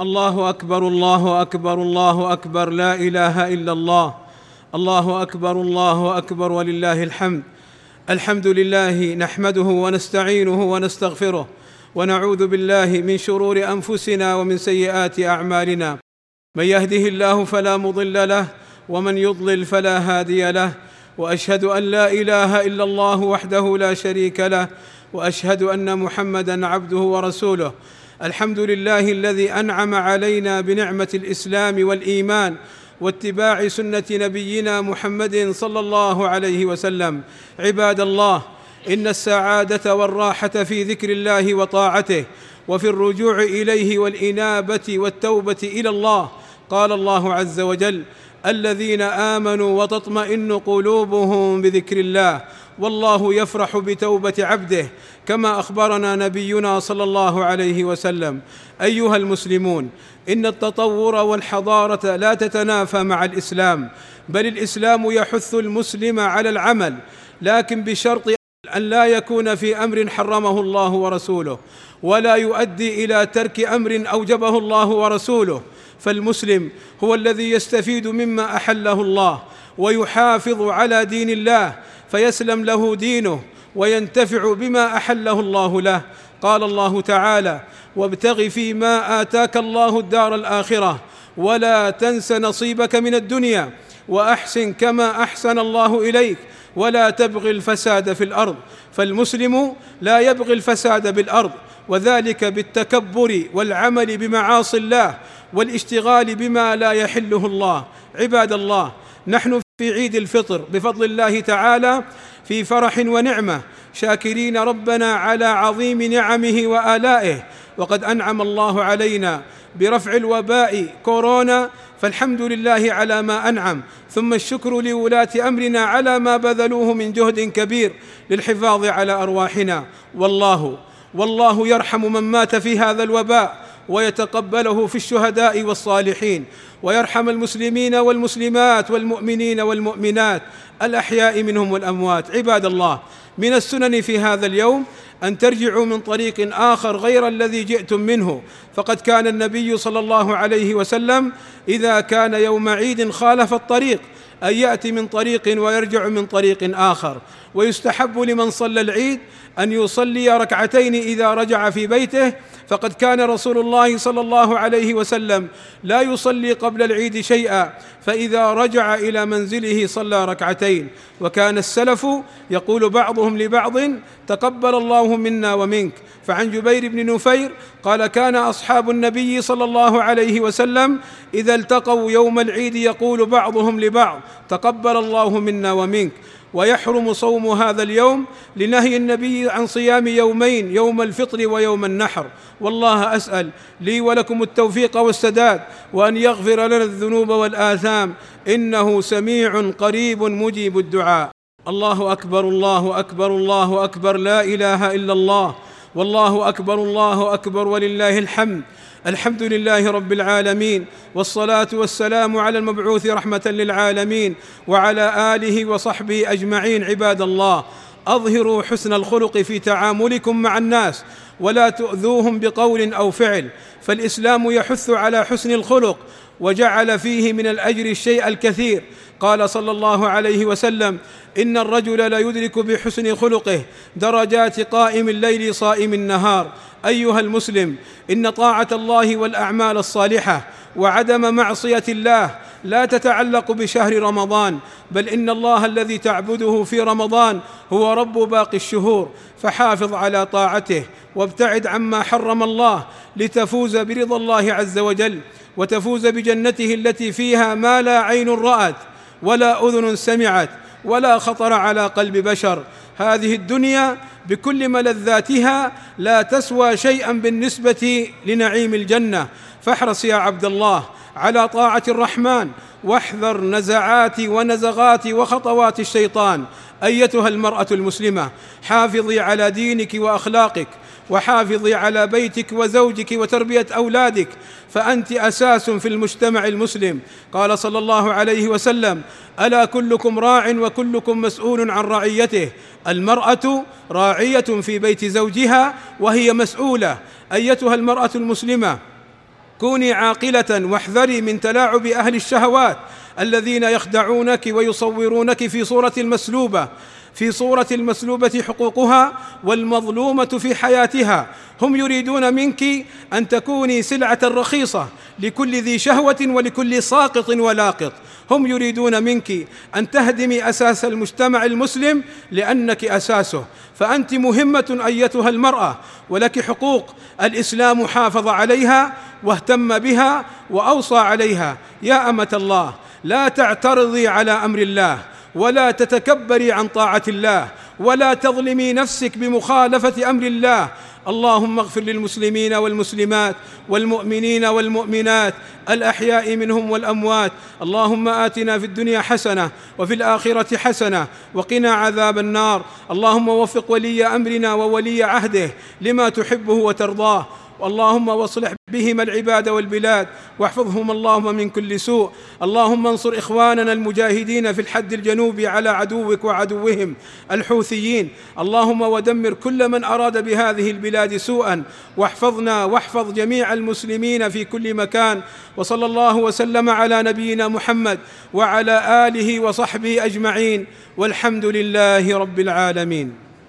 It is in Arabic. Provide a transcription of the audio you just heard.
الله أكبر الله أكبر الله أكبر لا إله إلا الله. الله أكبر الله أكبر ولله الحمد. الحمد لله نحمده ونستعينه ونستغفره ونعوذ بالله من شرور أنفسنا ومن سيئات أعمالنا. من يهده الله فلا مضل له ومن يضلل فلا هادي له. وأشهد أن لا إله إلا الله وحده لا شريك له وأشهد أن محمدا عبده ورسوله. الحمد لله الذي أنعم علينا بنعمة الإسلام والإيمان واتباع سنة نبينا محمد صلى الله عليه وسلم. عباد الله إن السعادة والراحة في ذكر الله وطاعته وفي الرجوع إليه والإنابة والتوبة إلى الله قال الله عز وجل الذين آمنوا وتطمئن قلوبهم بذكر الله والله يفرح بتوبة عبده كما أخبرنا نبينا صلى الله عليه وسلم. أيها المسلمون إن التطور والحضارة لا تتنافى مع الإسلام بل الإسلام يحث المسلم على العمل لكن بشرط أن لا يكون في أمر حرمه الله ورسوله ولا يؤدي إلى ترك أمر أوجبه الله ورسوله. فالمسلم هو الذي يستفيد مما أحله الله ويحافظ على دين الله فيسلم له دينه وينتفع بما أحله الله له. قال الله تعالى وابتغ فيما آتاك الله الدار الآخرة ولا تنس نصيبك من الدنيا وأحسن كما أحسن الله إليك ولا تبغ الفساد في الأرض. فالمسلم لا يبغي الفساد بالأرض وذلك بالتكبر والعمل بمعاصي الله والاشتغال بما لا يحله الله. عباد الله نحن في عيد الفطر بفضل الله تعالى في فرح ونعمة. شاكرين ربنا على عظيم نعمه وآلائه. وقد أنعم الله علينا برفع الوباء كورونا فالحمد لله على ما أنعم. ثم الشكر لولاة أمرنا على ما بذلوه من جهد كبير للحفاظ على أرواحنا. والله والله يرحم من مات في هذا الوباء. ويتقبله في الشهداء والصالحين ويرحم المسلمين والمسلمات والمؤمنين والمؤمنات الأحياء منهم والأموات. عباد الله من السنن في هذا اليوم أن ترجعوا من طريق آخر غير الذي جئتم منه. فقد كان النبي صلى الله عليه وسلم إذا كان يوم عيد خالف الطريق أن يأتي من طريق ويرجع من طريق آخر. ويستحب لمن صلى العيد أن يصلي ركعتين إذا رجع في بيته. فقد كان رسول الله صلى الله عليه وسلم لا يصلي قبل العيد شيئا فإذا رجع إلى منزله صلى ركعتين. وكان السلف يقول بعضهم لبعض تقبل الله منا ومنك. فعن جبير بن نفير قال كان أصحاب النبي صلى الله عليه وسلم إذا التقوا يوم العيد يقول بعضهم لبعض. تقبل الله منا ومنك. ويحرم صوم هذا اليوم لنهي النبي عن صيام يومين يوم الفطر ويوم النحر. والله أسأل لي ولكم التوفيق والسداد وأن يغفر لنا الذنوب والآثام. إنه سميع قريب مجيب الدعاء. الله أكبر الله أكبر الله أكبر. لا إله إلا الله. والله أكبر الله أكبر. ولله الحمد. الحمد لله رب العالمين والصلاه والسلام على المبعوث رحمه للعالمين وعلى اله وصحبه اجمعين عباد الله أظهروا حسن الخلق في تعاملكم مع الناس ولا تؤذوهم بقول أو فعل فالإسلام يحث على حسن الخلق وجعل فيه من الأجر الشيء الكثير. قال صلى الله عليه وسلم إن الرجل لا يدرك بحسن خلقه درجات قائم الليل صائم النهار. أيها المسلم إن طاعة الله والأعمال الصالحة وعدم معصية الله لا تتعلق بشهر رمضان بل إن الله الذي تعبده في رمضان هو رب باقي الشهور فحافظ على طاعته وابتعد عما حرم الله لتفوز برضا الله عز وجل وتفوز بجنته التي فيها ما لا عين رأت ولا أذن سمعت ولا خطر على قلب بشر. هذه الدنيا بكل ملذاتها لا تسوى شيئا بالنسبة لنعيم الجنة. فاحرص يا عبد الله على طاعة الرحمن. واحذر نزعات ونزغات وخطوات الشيطان. أيتها المرأة المسلمة حافظي على دينك وأخلاقك وحافظي على بيتك وزوجك وتربية أولادك فأنت أساس في المجتمع المسلم. قال صلى الله عليه وسلم ألا كلكم راع وكلكم مسؤول عن رعيته. المرأة راعية في بيت زوجها وهي مسؤولة. أيتها المرأة المسلمة كوني عاقلة واحذري من تلاعب أهل الشهوات. الذين يخدعونك ويصورونك في صورة المسلوبة في صورة المسلوبة حقوقها والمظلومة في حياتها. هم يريدون منك أن تكوني سلعة رخيصة لكل ذي شهوة ولكل ساقط ولاقط. هم يريدون منك أن تهدمي أساس المجتمع المسلم لأنك أساسه. فأنت مهمة أيتها المرأة ولك حقوق الإسلام حافظ عليها واهتم بها وأوصى عليها. يا أمة الله لا تعترضي على أمر الله ولا تتكبري عن طاعة الله ولا تظلمي نفسك بمخالفة أمر الله. اللهم اغفر للمسلمين والمسلمات والمؤمنين والمؤمنات الأحياء منهم والأموات. اللهم آتنا في الدنيا حسنة وفي الآخرة حسنة وقنا عذاب النار. اللهم وفق ولي أمرنا وولي عهده لما تحبه وترضاه. اللهم واصلح بهما العباد والبلاد واحفظهم اللهم من كل سوء. اللهم انصر إخواننا المجاهدين في الحد الجنوبي على عدوك وعدوهم الحوثيين. اللهم ودمر كل من أراد بهذه البلاد سوءا. واحفظنا واحفظ جميع المسلمين في كل مكان. وصلى الله وسلم على نبينا محمد وعلى آله وصحبه أجمعين. والحمد لله رب العالمين.